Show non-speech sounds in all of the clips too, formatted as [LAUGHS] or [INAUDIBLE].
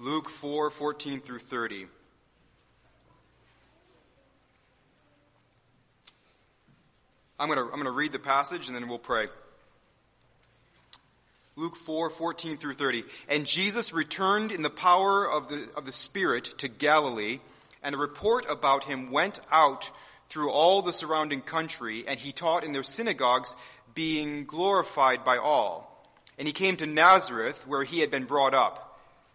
Luke 4 14 through 30. I'm going to I'm to read the passage and then we'll pray. Luke 4 14 through 30. And Jesus returned in the power of the, of the Spirit to Galilee, and a report about him went out through all the surrounding country, and he taught in their synagogues, being glorified by all. And he came to Nazareth, where he had been brought up.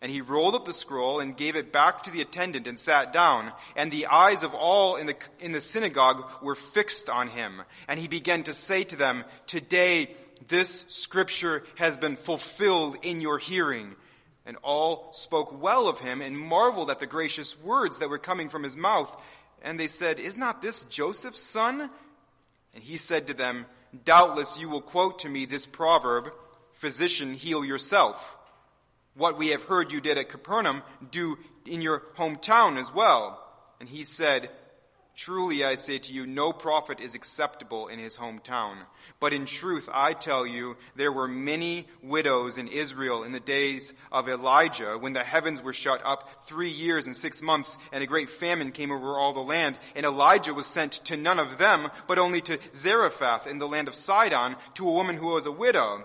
And he rolled up the scroll and gave it back to the attendant and sat down. And the eyes of all in the, in the synagogue were fixed on him. And he began to say to them, Today this scripture has been fulfilled in your hearing. And all spoke well of him and marveled at the gracious words that were coming from his mouth. And they said, Is not this Joseph's son? And he said to them, Doubtless you will quote to me this proverb, Physician, heal yourself. What we have heard you did at Capernaum, do in your hometown as well. And he said, Truly I say to you, no prophet is acceptable in his hometown. But in truth, I tell you, there were many widows in Israel in the days of Elijah, when the heavens were shut up three years and six months, and a great famine came over all the land. And Elijah was sent to none of them, but only to Zarephath in the land of Sidon, to a woman who was a widow.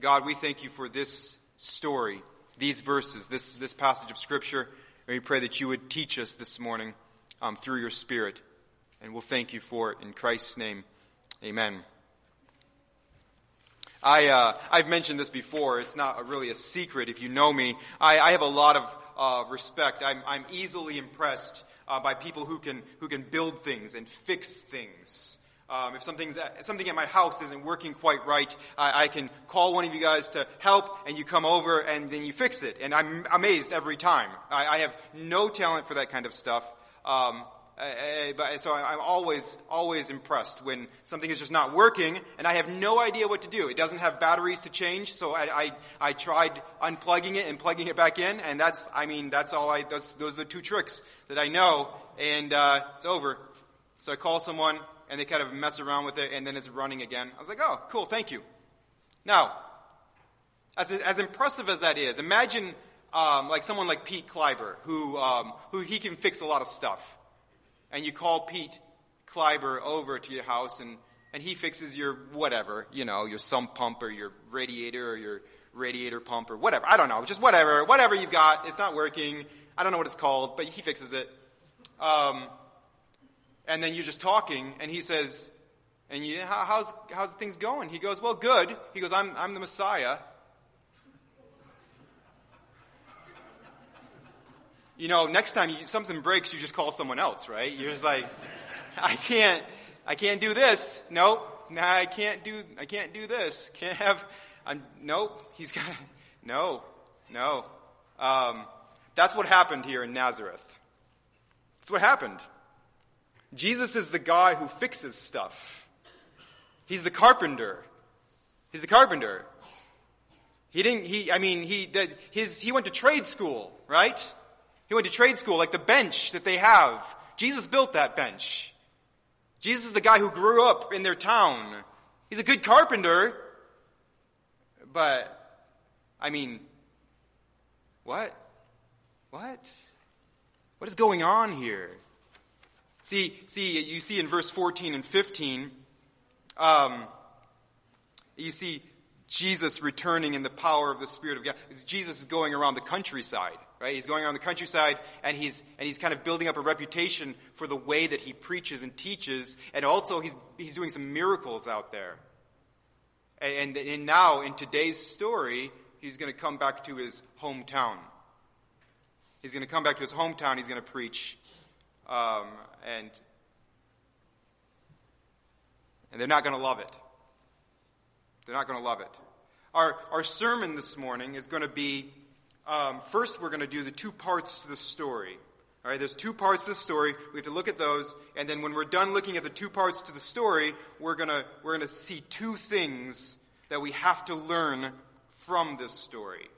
God, we thank you for this story, these verses, this, this passage of Scripture. And we pray that you would teach us this morning um, through your Spirit. And we'll thank you for it in Christ's name. Amen. I, uh, I've mentioned this before. It's not really a secret if you know me. I, I have a lot of uh, respect. I'm, I'm easily impressed uh, by people who can, who can build things and fix things. Um, if something's at, something at my house isn't working quite right, I, I, can call one of you guys to help, and you come over and then you fix it. And I'm amazed every time. I, I have no talent for that kind of stuff. Um, I, but, so I'm always, always impressed when something is just not working and I have no idea what to do. It doesn't have batteries to change, so I, I, I tried unplugging it and plugging it back in, and that's, I mean, that's all I, those, those are the two tricks that I know, and uh, it's over. So I call someone, and they kind of mess around with it, and then it's running again. I was like, oh, cool, thank you. Now, as, as impressive as that is, imagine um, like someone like Pete Kleiber, who, um, who he can fix a lot of stuff. And you call Pete Kleiber over to your house, and, and he fixes your whatever, you know, your sump pump or your radiator or your radiator pump or whatever. I don't know, just whatever, whatever you've got. It's not working. I don't know what it's called, but he fixes it. Um, and then you're just talking, and he says, and you, how, how's, how's things going? He goes, well, good. He goes, I'm, I'm the Messiah. You know, next time you, something breaks, you just call someone else, right? You're just like, I can't, I can't do this. Nope. Nah, I can't do, I can't do this. Can't have, I'm, nope. He's got, no, no. Um, that's what happened here in Nazareth. That's what happened. Jesus is the guy who fixes stuff. He's the carpenter. He's the carpenter. He didn't, he, I mean, he, his, he went to trade school, right? He went to trade school, like the bench that they have. Jesus built that bench. Jesus is the guy who grew up in their town. He's a good carpenter. But, I mean, what? What? What is going on here? See, see, you see in verse 14 and 15, um, you see Jesus returning in the power of the Spirit of God. Jesus is going around the countryside, right? He's going around the countryside and he's, and he's kind of building up a reputation for the way that he preaches and teaches. And also he's, he's doing some miracles out there. And, and now in today's story, he's going to come back to his hometown. He's going to come back to his hometown. He's going to preach. Um, and, and they're not going to love it. They're not going to love it. Our, our sermon this morning is going to be um, first, we're going to do the two parts to the story. All right, there's two parts to the story. We have to look at those, and then when we're done looking at the two parts to the story, we're gonna we're gonna see two things that we have to learn from this story.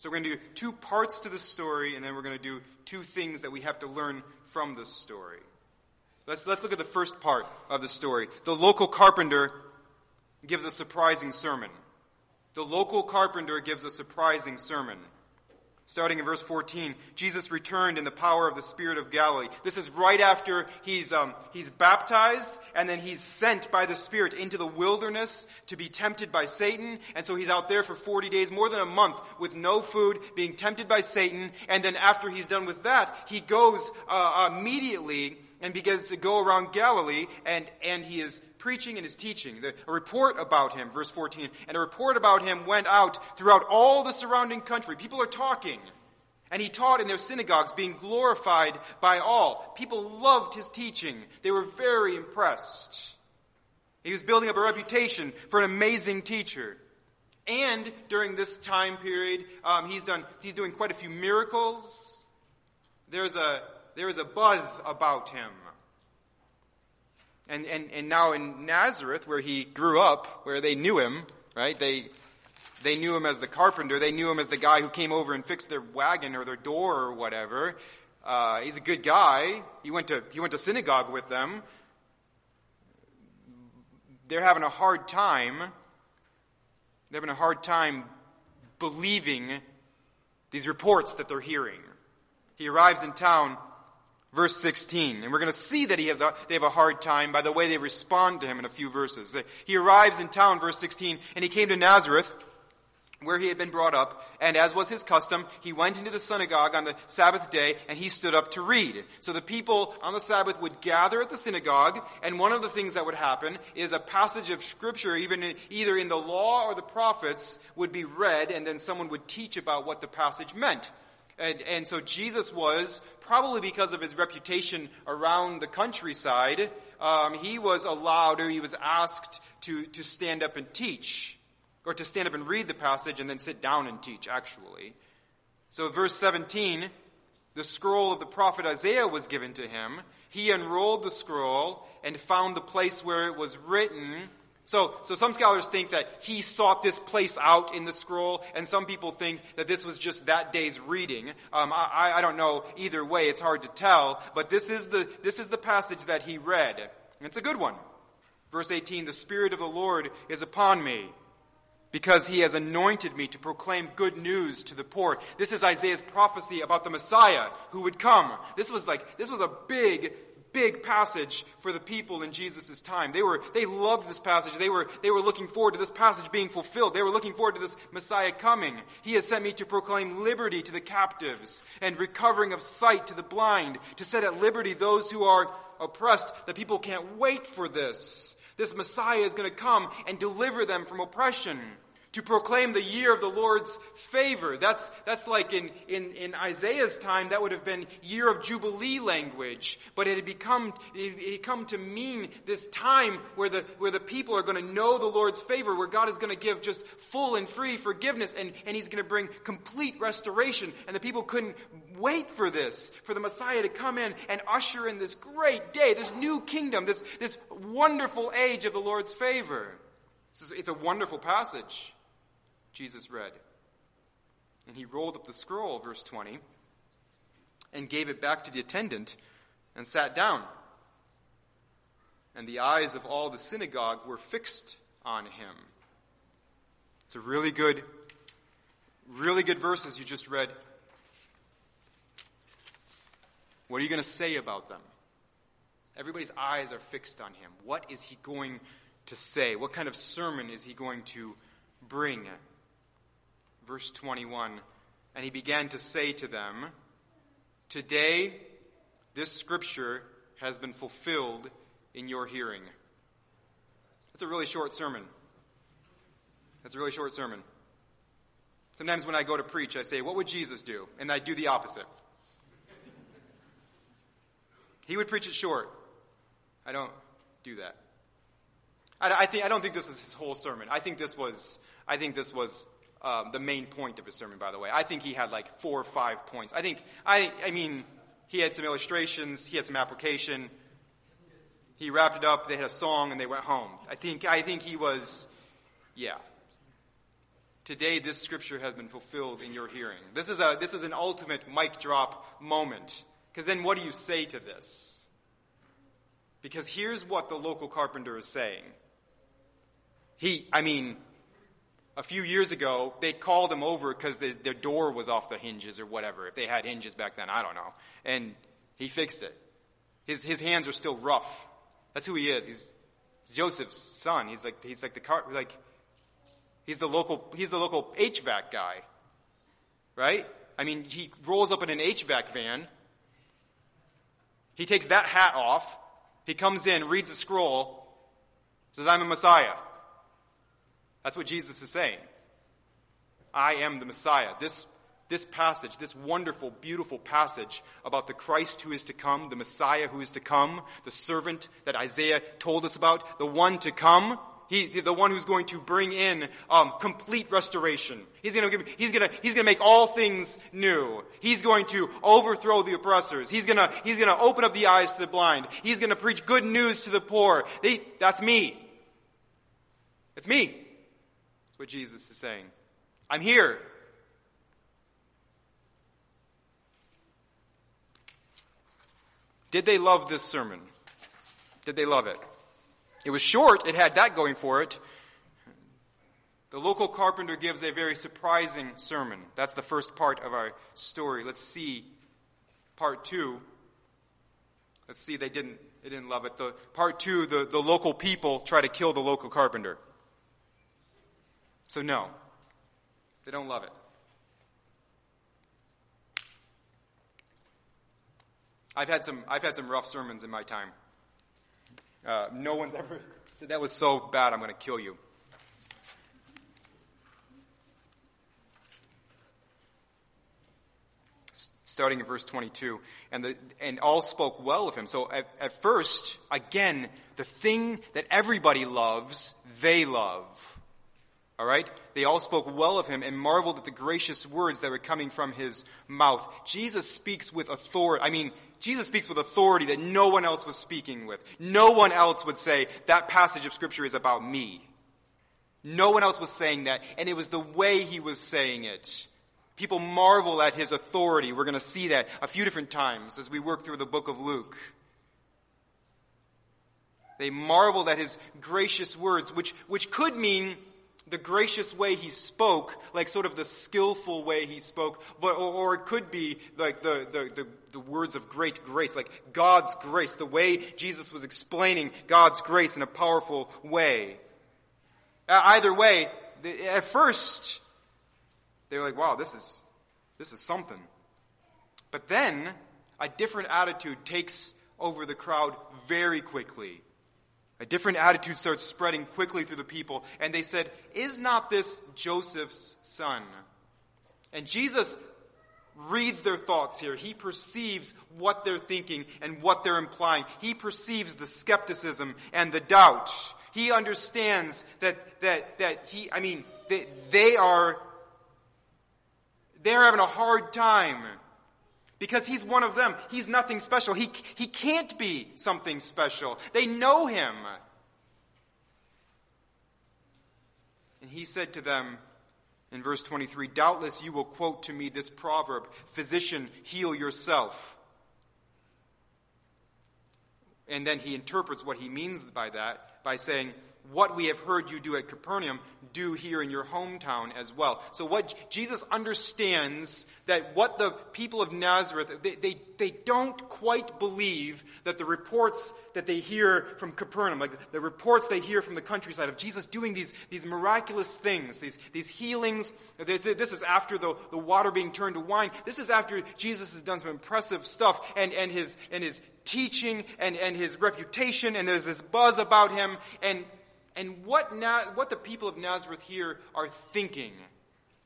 So we're gonna do two parts to the story, and then we're gonna do two things that we have to learn from this story. Let's let's look at the first part of the story. The local carpenter gives a surprising sermon. The local carpenter gives a surprising sermon. Starting in verse 14, Jesus returned in the power of the Spirit of Galilee. This is right after he's, um, he's baptized and then he's sent by the Spirit into the wilderness to be tempted by Satan. And so he's out there for 40 days, more than a month, with no food, being tempted by Satan. And then after he's done with that, he goes uh, immediately and begins to go around Galilee and, and he is preaching and his teaching. The, a report about him, verse 14, and a report about him went out throughout all the surrounding country. People are talking. And he taught in their synagogues, being glorified by all. People loved his teaching. They were very impressed. He was building up a reputation for an amazing teacher. And during this time period, um, he's done, he's doing quite a few miracles. There's a, there is a buzz about him. And, and, and now in Nazareth, where he grew up, where they knew him, right? They, they knew him as the carpenter. They knew him as the guy who came over and fixed their wagon or their door or whatever. Uh, he's a good guy. He went to, he went to synagogue with them. They're having a hard time. They're having a hard time believing these reports that they're hearing. He arrives in town verse 16. And we're going to see that he has a, they have a hard time by the way they respond to him in a few verses. He arrives in town, verse 16, and he came to Nazareth, where he had been brought up, and as was his custom, he went into the synagogue on the Sabbath day, and he stood up to read. So the people on the Sabbath would gather at the synagogue, and one of the things that would happen is a passage of scripture, even in, either in the law or the prophets, would be read, and then someone would teach about what the passage meant. And, and so Jesus was, probably because of his reputation around the countryside, um, he was allowed or he was asked to, to stand up and teach, or to stand up and read the passage and then sit down and teach, actually. So, verse 17, the scroll of the prophet Isaiah was given to him. He unrolled the scroll and found the place where it was written so, so some scholars think that he sought this place out in the scroll, and some people think that this was just that day's reading. Um, I, I don't know either way; it's hard to tell. But this is the this is the passage that he read. It's a good one. Verse 18: The Spirit of the Lord is upon me, because he has anointed me to proclaim good news to the poor. This is Isaiah's prophecy about the Messiah who would come. This was like this was a big big passage for the people in Jesus' time. They were, they loved this passage. They were, they were looking forward to this passage being fulfilled. They were looking forward to this Messiah coming. He has sent me to proclaim liberty to the captives and recovering of sight to the blind, to set at liberty those who are oppressed. The people can't wait for this. This Messiah is going to come and deliver them from oppression to proclaim the year of the Lord's favor. That's, that's like in, in, in Isaiah's time, that would have been year of Jubilee language. But it had become, it had come to mean this time where the, where the people are going to know the Lord's favor, where God is going to give just full and free forgiveness, and, and He's going to bring complete restoration. And the people couldn't wait for this, for the Messiah to come in and usher in this great day, this new kingdom, this, this wonderful age of the Lord's favor. It's a wonderful passage. Jesus read. And he rolled up the scroll, verse 20, and gave it back to the attendant and sat down. And the eyes of all the synagogue were fixed on him. It's a really good, really good verses you just read. What are you going to say about them? Everybody's eyes are fixed on him. What is he going to say? What kind of sermon is he going to bring. Verse 21 And he began to say to them, Today this scripture has been fulfilled in your hearing. That's a really short sermon. That's a really short sermon. Sometimes when I go to preach, I say, What would Jesus do? And I do the opposite. He would preach it short. I don't do that. I, I, think, I don't think this is his whole sermon. I think this was, I think this was um, the main point of his sermon, by the way. I think he had like four or five points. I think, I, I mean, he had some illustrations, he had some application. He wrapped it up, they had a song, and they went home. I think, I think he was, yeah. Today, this scripture has been fulfilled in your hearing. This is, a, this is an ultimate mic drop moment. Because then what do you say to this? Because here's what the local carpenter is saying. He, I mean, a few years ago, they called him over because the, their door was off the hinges or whatever. If they had hinges back then, I don't know. And he fixed it. His, his hands are still rough. That's who he is. He's Joseph's son. He's like, he's like the car, like, he's the local, he's the local HVAC guy. Right? I mean, he rolls up in an HVAC van. He takes that hat off. He comes in, reads a scroll, says, I'm a Messiah. That's what Jesus is saying. I am the Messiah. This, this passage, this wonderful, beautiful passage about the Christ who is to come, the Messiah who is to come, the servant that Isaiah told us about, the one to come, he, the one who's going to bring in um, complete restoration. He's going to give he's going to he's going to make all things new. He's going to overthrow the oppressors. He's going to he's going to open up the eyes to the blind. He's going to preach good news to the poor. They, that's me. It's me what Jesus is saying. I'm here. Did they love this sermon? Did they love it? It was short, it had that going for it. The local carpenter gives a very surprising sermon. That's the first part of our story. Let's see part two. Let's see, they didn't, they didn't love it. The, part two, the, the local people try to kill the local carpenter. So, no, they don't love it. I've had some, I've had some rough sermons in my time. Uh, no one's ever [LAUGHS] said, That was so bad, I'm going to kill you. starting in verse 22. And, the, and all spoke well of him. So at, at, first, again, the thing that everybody loves, they love. All right? They all spoke well of him and marveled at the gracious words that were coming from his mouth. Jesus speaks with authority. I mean, Jesus speaks with authority that no one else was speaking with. No one else would say, that passage of scripture is about me. No one else was saying that, and it was the way he was saying it. People marvel at his authority. We're going to see that a few different times as we work through the book of Luke. They marveled at his gracious words, which, which could mean the gracious way he spoke, like sort of the skillful way he spoke, but, or, or it could be like the, the, the, the, words of great grace, like God's grace, the way Jesus was explaining God's grace in a powerful way. Either way, at first, they were like, wow, this is, this is something. But then, a different attitude takes over the crowd very quickly. A different attitude starts spreading quickly through the people, and they said, Is not this Joseph's son? And Jesus reads their thoughts here. He perceives what they're thinking and what they're implying. He perceives the skepticism and the doubt. He understands that, that, that he, I mean, they, they are, they're having a hard time because he's one of them. He's nothing special. He, he can't be something special. They know him. And he said to them in verse 23 Doubtless you will quote to me this proverb Physician, heal yourself. And then he interprets what he means by that by saying, what we have heard you do at Capernaum, do here in your hometown as well. So what Jesus understands that what the people of Nazareth, they, they, they don't quite believe that the reports that they hear from Capernaum, like the reports they hear from the countryside of Jesus doing these, these miraculous things, these, these healings. This is after the, the water being turned to wine. This is after Jesus has done some impressive stuff and, and his, and his teaching and, and his reputation and there's this buzz about him and and what, Na- what the people of Nazareth here are thinking.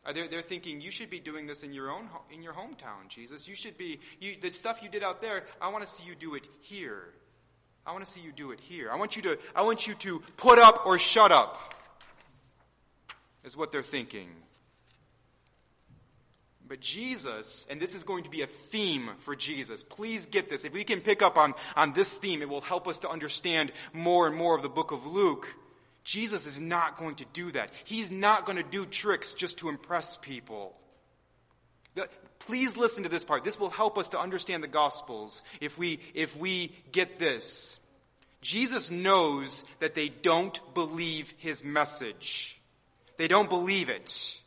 Uh, are they, they're thinking, you should be doing this in your own, in your hometown, Jesus. You should be, you, the stuff you did out there, I want to see you do it here. I want to see you do it here. I want you to, I want you to put up or shut up, is what they're thinking. But Jesus, and this is going to be a theme for Jesus. Please get this. If we can pick up on, on this theme, it will help us to understand more and more of the book of Luke. Jesus is not going to do that. He's not going to do tricks just to impress people. Please listen to this part. This will help us to understand the Gospels if we, if we get this. Jesus knows that they don't believe his message. They don't believe it.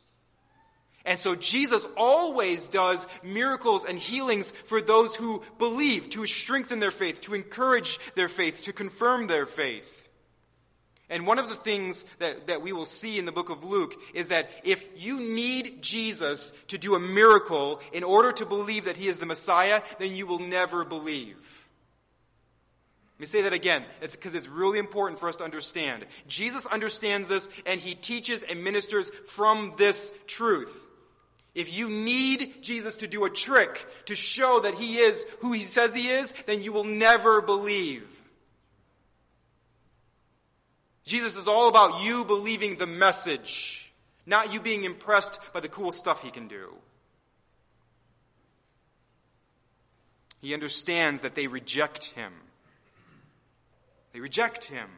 And so Jesus always does miracles and healings for those who believe, to strengthen their faith, to encourage their faith, to confirm their faith. And one of the things that, that we will see in the book of Luke is that if you need Jesus to do a miracle in order to believe that he is the Messiah, then you will never believe. Let me say that again. It's because it's really important for us to understand. Jesus understands this and he teaches and ministers from this truth. If you need Jesus to do a trick to show that he is who he says he is, then you will never believe. Jesus is all about you believing the message, not you being impressed by the cool stuff he can do. He understands that they reject him. They reject him.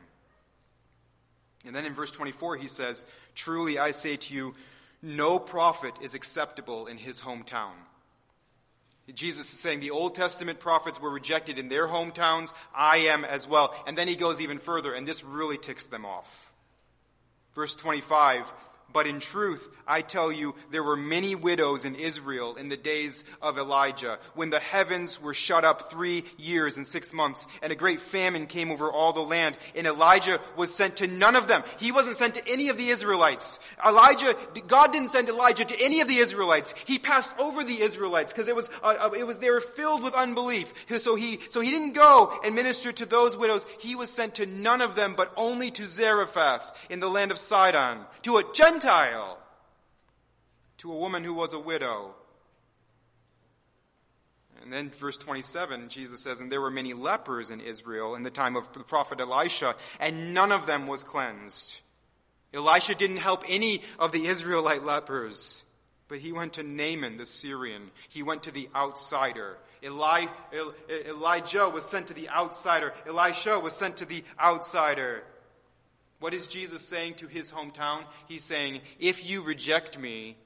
And then in verse 24, he says, Truly I say to you, no prophet is acceptable in his hometown. Jesus is saying the Old Testament prophets were rejected in their hometowns. I am as well. And then he goes even further, and this really ticks them off. Verse 25, but in truth, I tell you, there were many widows in Israel in the days of Elijah, when the heavens were shut up three years and six months, and a great famine came over all the land, and Elijah was sent to none of them. He wasn't sent to any of the Israelites. Elijah, God didn't send Elijah to any of the Israelites. He passed over the Israelites, because it was, uh, uh, it was, they were filled with unbelief. So he, so he didn't go and minister to those widows. He was sent to none of them, but only to Zarephath in the land of Sidon, to a Gentile Gentile to a woman who was a widow. And then verse 27, Jesus says, And there were many lepers in Israel in the time of the prophet Elisha, and none of them was cleansed. Elisha didn't help any of the Israelite lepers, but he went to Naaman the Syrian. He went to the outsider. Eli, Elijah was sent to the outsider. Elisha was sent to the outsider. What is Jesus saying to his hometown? He's saying, if you reject me,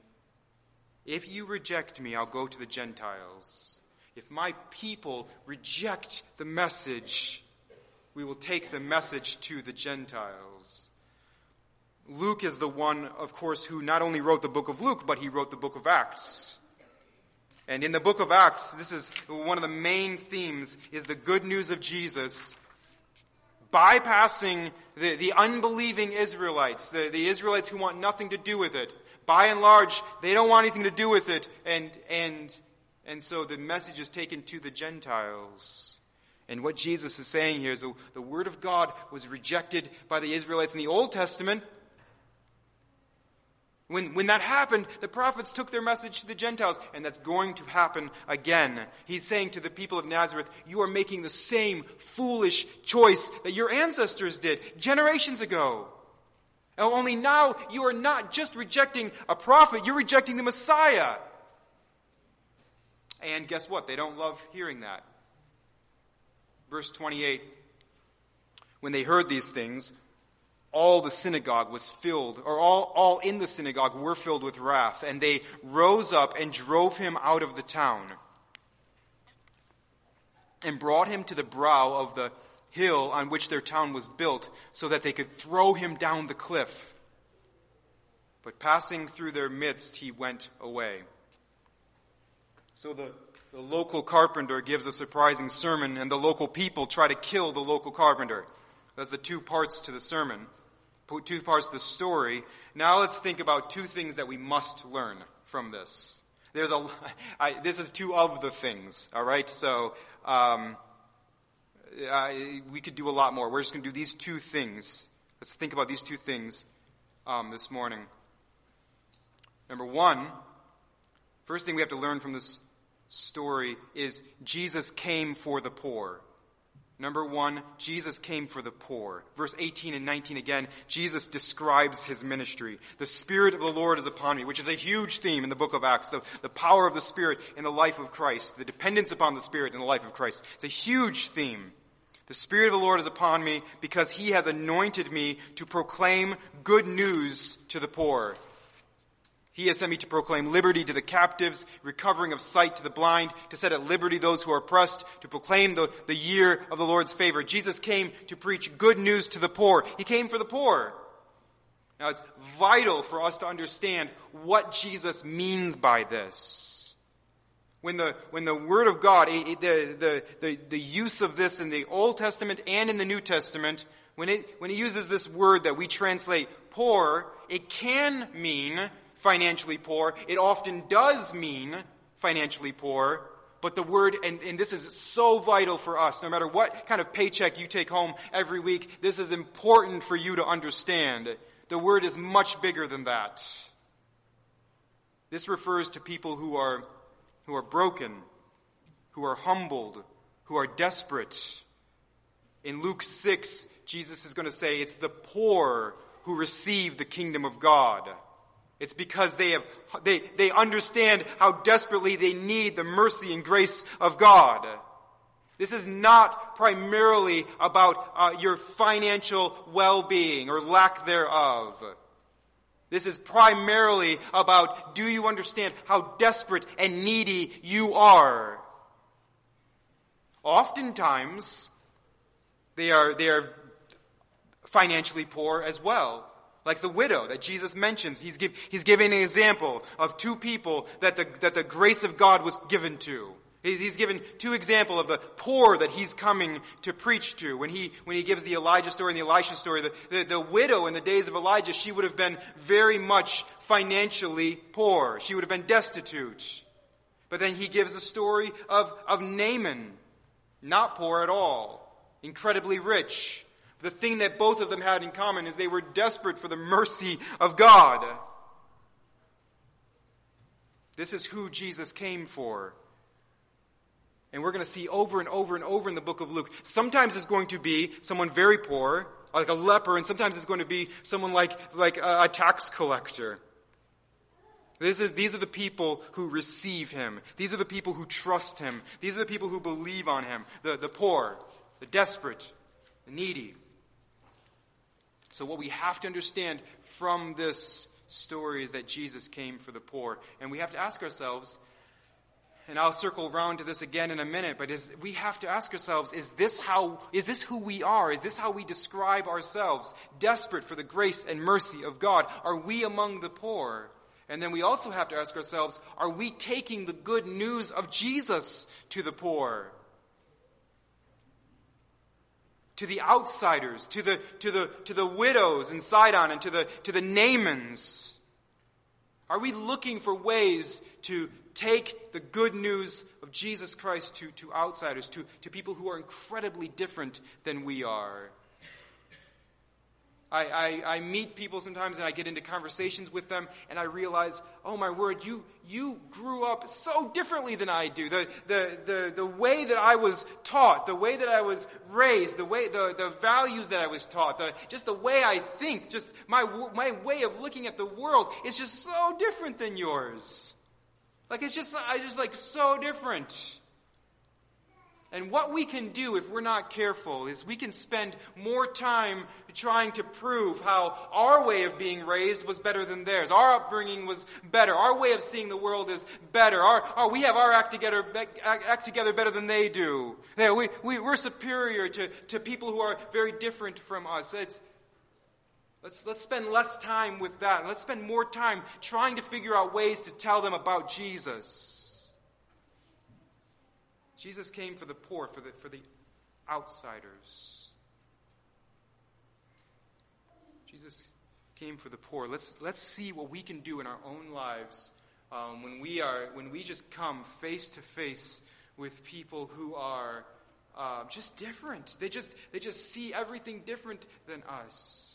if you reject me, I'll go to the Gentiles. If my people reject the message, we will take the message to the Gentiles. Luke is the one, of course, who not only wrote the book of Luke, but he wrote the book of Acts. And in the book of Acts, this is one of the main themes is the good news of Jesus bypassing the, the unbelieving Israelites, the, the Israelites who want nothing to do with it. By and large, they don't want anything to do with it, and, and, and so the message is taken to the Gentiles. And what Jesus is saying here is the, the Word of God was rejected by the Israelites in the Old Testament, when, when that happened, the prophets took their message to the Gentiles, and that's going to happen again. He's saying to the people of Nazareth, you are making the same foolish choice that your ancestors did generations ago. Oh, only now you are not just rejecting a prophet, you're rejecting the Messiah. And guess what? They don't love hearing that. Verse 28 When they heard these things, all the synagogue was filled, or all, all in the synagogue were filled with wrath, and they rose up and drove him out of the town and brought him to the brow of the hill on which their town was built so that they could throw him down the cliff. But passing through their midst, he went away. So the, the local carpenter gives a surprising sermon, and the local people try to kill the local carpenter. That's the two parts to the sermon, two parts of the story. Now let's think about two things that we must learn from this. There's a, [LAUGHS] I, this is two of the things, all right? So, um, I, we could do a lot more. We're just going to do these two things. Let's think about these two things um, this morning. Number one, first thing we have to learn from this story is Jesus came for the poor. Number one, Jesus came for the poor. Verse 18 and 19 again, Jesus describes his ministry. The Spirit of the Lord is upon me, which is a huge theme in the book of Acts. The, the power of the Spirit in the life of Christ. The dependence upon the Spirit in the life of Christ. It's a huge theme. The Spirit of the Lord is upon me because he has anointed me to proclaim good news to the poor. He has sent me to proclaim liberty to the captives, recovering of sight to the blind, to set at liberty those who are oppressed, to proclaim the, the year of the Lord's favor. Jesus came to preach good news to the poor. He came for the poor. Now it's vital for us to understand what Jesus means by this. When the, when the Word of God, the, the, the, the use of this in the Old Testament and in the New Testament, when it, when it uses this word that we translate poor, it can mean financially poor. It often does mean financially poor, but the word, and, and, this is so vital for us, no matter what kind of paycheck you take home every week, this is important for you to understand. The word is much bigger than that. This refers to people who are, who are broken, who are humbled, who are desperate. In Luke 6, Jesus is going to say, it's the poor who receive the kingdom of God. It's because they have, they, they understand how desperately they need the mercy and grace of God. This is not primarily about uh, your financial well-being or lack thereof. This is primarily about do you understand how desperate and needy you are? Oftentimes, they are, they are financially poor as well. Like the widow that Jesus mentions, he's, give, he's giving an example of two people that the, that the grace of God was given to. He's given two examples of the poor that he's coming to preach to. When he, when he gives the Elijah story and the Elisha story, the, the, the widow in the days of Elijah, she would have been very much financially poor. She would have been destitute. But then he gives the story of, of Naaman, not poor at all, incredibly rich. The thing that both of them had in common is they were desperate for the mercy of God. This is who Jesus came for. And we're going to see over and over and over in the book of Luke. Sometimes it's going to be someone very poor, like a leper, and sometimes it's going to be someone like, like a, a tax collector. This Is, these are the people who receive him. These are the people who trust him. These are the people who believe on him. The, the poor, the desperate, the needy. So, what we have to understand from this story is that Jesus came for the poor. And we have to ask ourselves, and I'll circle around to this again in a minute, but is, we have to ask ourselves, is this how, is this who we are? Is this how we describe ourselves? Desperate for the grace and mercy of God? Are we among the poor? And then we also have to ask ourselves, are we taking the good news of Jesus to the poor? To the outsiders, to the, to the, to the widows in Sidon and to the, to the Naamans? Are we looking for ways to take the good news of Jesus Christ to, to outsiders, to, to people who are incredibly different than we are? I, I, I, meet people sometimes and I get into conversations with them and I realize, oh my word, you, you grew up so differently than I do. The, the, the, the way that I was taught, the way that I was raised, the way, the, the values that I was taught, the, just the way I think, just my, my way of looking at the world is just so different than yours. Like it's just, I just like so different. And what we can do if we're not careful is we can spend more time trying to prove how our way of being raised was better than theirs. Our upbringing was better. Our way of seeing the world is better. Our, our we have our act together, act together better than they do. Yeah, we, we, we're superior to, to people who are very different from us. It's, let's, let's spend less time with that. Let's spend more time trying to figure out ways to tell them about Jesus. Jesus came for the poor, for the, for the outsiders. Jesus came for the poor. Let's, let's see what we can do in our own lives um, when, we are, when we just come face to face with people who are uh, just different. They just, they just see everything different than us.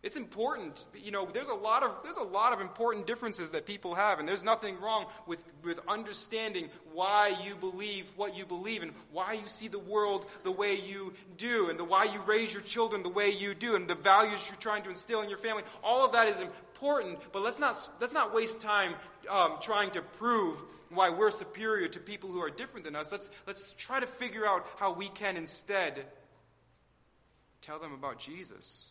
It's important. You know, there's a lot of there's a lot of important differences that people have, and there's nothing wrong with, with understanding why you believe what you believe and why you see the world the way you do, and the why you raise your children the way you do, and the values you're trying to instill in your family. All of that is important, but let's not let's not waste time um, trying to prove why we're superior to people who are different than us. Let's let's try to figure out how we can instead tell them about Jesus.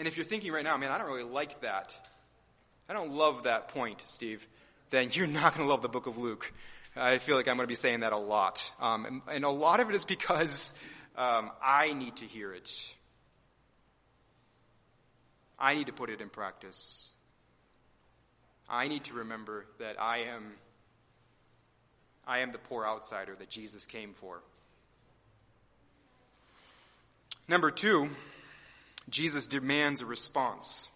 And if you're thinking right now, man, I don't really like that. I don't love that point, Steve. Then you're [LAUGHS] not going to love the book of Luke. I feel like I'm going to be saying that a lot. Um, and, and, a lot of it is because um, I need to hear it. I need to put it in practice. I need to remember that I am I am the poor outsider that Jesus came for. Number 2, Jesus demands a response.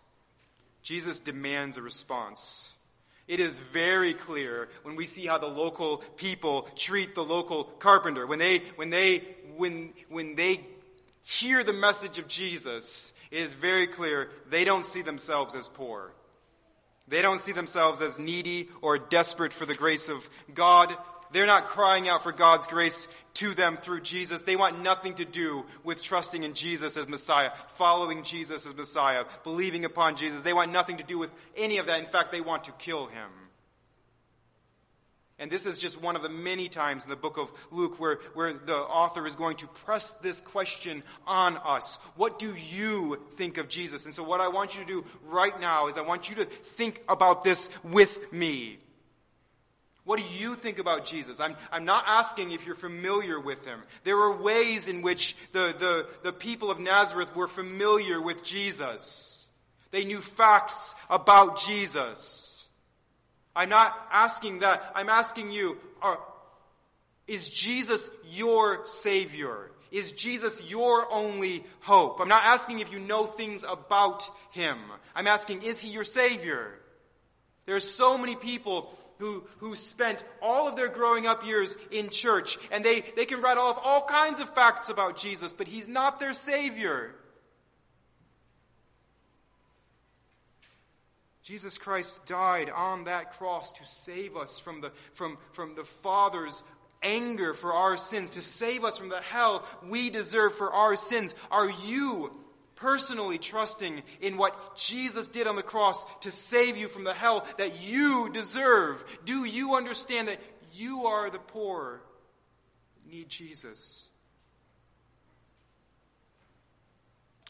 Jesus demands a response. It is very clear when we see how the local people treat the local carpenter. When they, when they, when, when they hear the message of Jesus, it is very clear they don't see themselves as poor. They don't see themselves as needy or desperate for the grace of God. They're not crying out for God's grace to them through Jesus. They want nothing to do with trusting in Jesus as Messiah, following Jesus as Messiah, believing upon Jesus. They want nothing to do with any of that. In fact, they want to kill him. And this is just one of the many times in the book of Luke where, where the author is going to press this question on us. What do you think of Jesus? And so what I want you to do right now is I want you to think about this with me. What do you think about Jesus? I'm, I'm not asking if you're familiar with him. There were ways in which the, the, the people of Nazareth were familiar with Jesus. They knew facts about Jesus. I'm not asking that. I'm asking you, are, is Jesus your Savior? Is Jesus your only hope? I'm not asking if you know things about Him. I'm asking, is He your Savior? There are so many people who, who spent all of their growing up years in church, and they, they can rattle off all kinds of facts about Jesus, but he's not their Savior. Jesus Christ died on that cross to save us from the, from, from the Father's anger for our sins, to save us from the hell we deserve for our sins. Are you personally trusting in what Jesus did on the cross to save you from the hell that you deserve? Do you understand that you are the poor, need Jesus?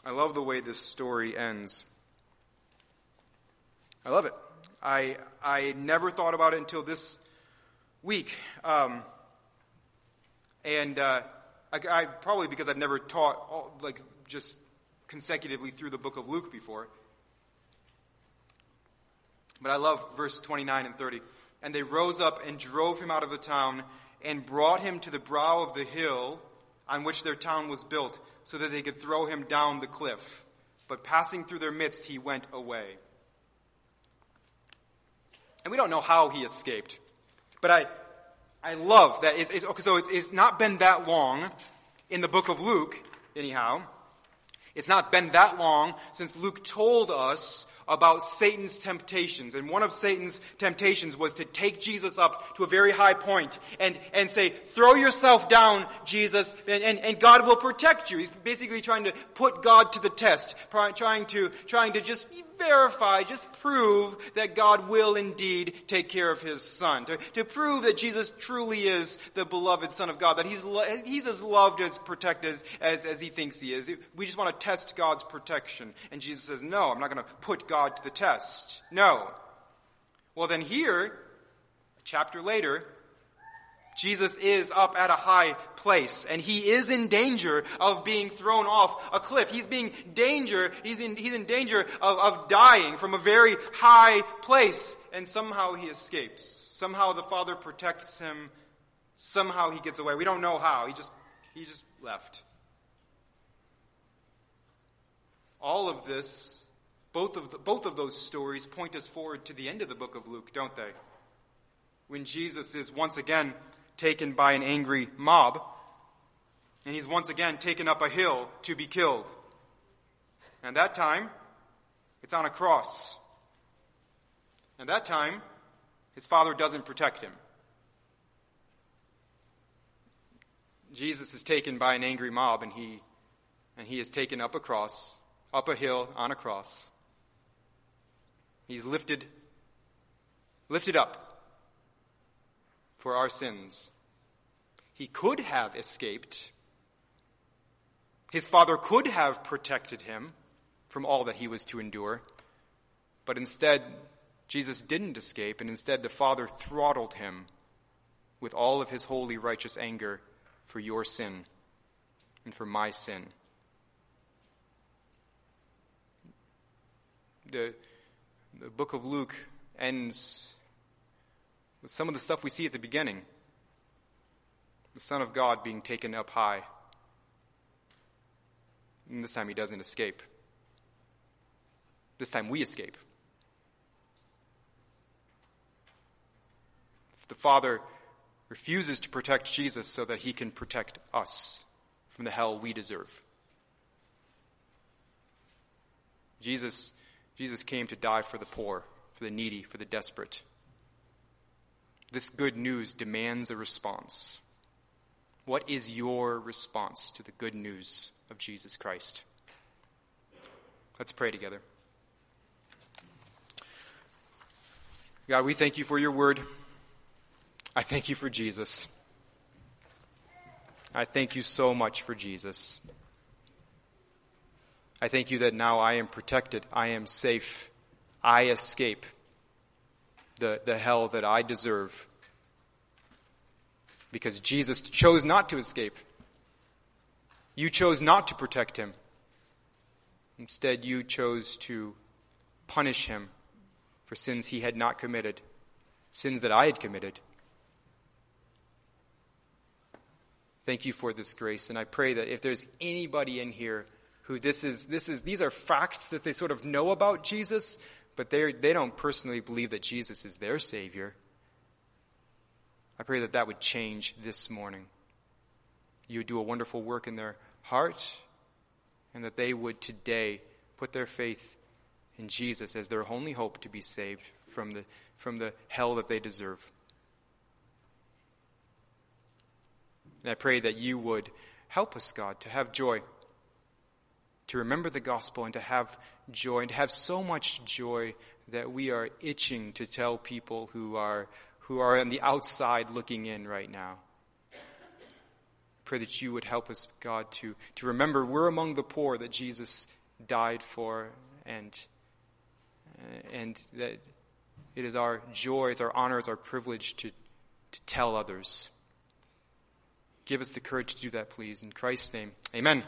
I love the way this story ends. I love it. I, I never thought about it until this week. Um, and uh, I, I, probably because I've never taught all, like just consecutively through the book of Luke before. But I love verse 29 and 30. And they rose up and drove him out of the town and brought him to the brow of the hill on which their town was built, so that they could throw him down the cliff. But passing through their midst, he went away. And we don't know how he escaped. But I, I love that. It's, it's, okay, so it's, it's not been that long in the book of Luke, anyhow, it's not been that long since Luke told us about Satan's temptations. And one of Satan's temptations was to take Jesus up to a very high point and, and say, throw yourself down, Jesus, and, and, and God will protect you. He's basically trying to put God to the test, trying to, trying to just verify, just prove that God will indeed take care of his son. To, to prove that Jesus truly is the beloved son of God, that he's, he's as loved, as protected as, as he thinks he is. We just want to test God's protection. And Jesus says, no, I'm not going to put God to the test. No. Well then here, a chapter later, Jesus is up at a high place and he is in danger of being thrown off a cliff. He's being danger, he's in, he's in danger of, of dying from a very high place and somehow he escapes. Somehow the Father protects him. Somehow he gets away. We don't know how. He just, he just left. All of this, both of, the, both of those stories point us forward to the end of the book of Luke, don't they? When Jesus is once again taken by an angry mob, and he's once again taken up a hill to be killed. And that time, it's on a cross. And that time, his father doesn't protect him. Jesus is taken by an angry mob, and he, and he is taken up a cross, up a hill on a cross. He's lifted, lifted up for our sins. He could have escaped. His father could have protected him from all that he was to endure. But instead, Jesus didn't escape, and instead the Father throttled him with all of his holy, righteous anger for your sin and for my sin. The, the book of Luke ends with some of the stuff we see at the beginning. The Son of God being taken up high. And this time he doesn't escape. This time we escape. The Father refuses to protect Jesus so that he can protect us from the hell we deserve. Jesus, Jesus came to die for the poor, for the needy, for the desperate. This good news demands a response. What is your response to the good news of Jesus Christ? Let's pray together. God, we thank you for your word. I thank you for Jesus. I thank you so much for Jesus. I thank you that now I am protected. I am safe. I escape the, the hell that I deserve. Because Jesus chose not to escape. You chose not to protect him. Instead, you chose to punish him for sins he had not committed, sins that I had committed. Thank you for this grace, and I pray that if there's anybody in here who this is, this is, these are facts that they sort of know about Jesus, but they they don't personally believe that Jesus is their Savior. I pray that that would change this morning. You would do a wonderful work in their heart, and that they would today put their faith in Jesus as their only hope to be saved from the, from the hell that they deserve. And I pray that you would help us, God, to have joy to remember the gospel and to have joy and to have so much joy that we are itching to tell people who are who are on the outside looking in right now. Pray that you would help us, God, to, to remember we're among the poor that Jesus died for and and that it is our joy, it's our honor, it's our privilege to, to tell others. Give us the courage to do that, please. In Christ's name, amen.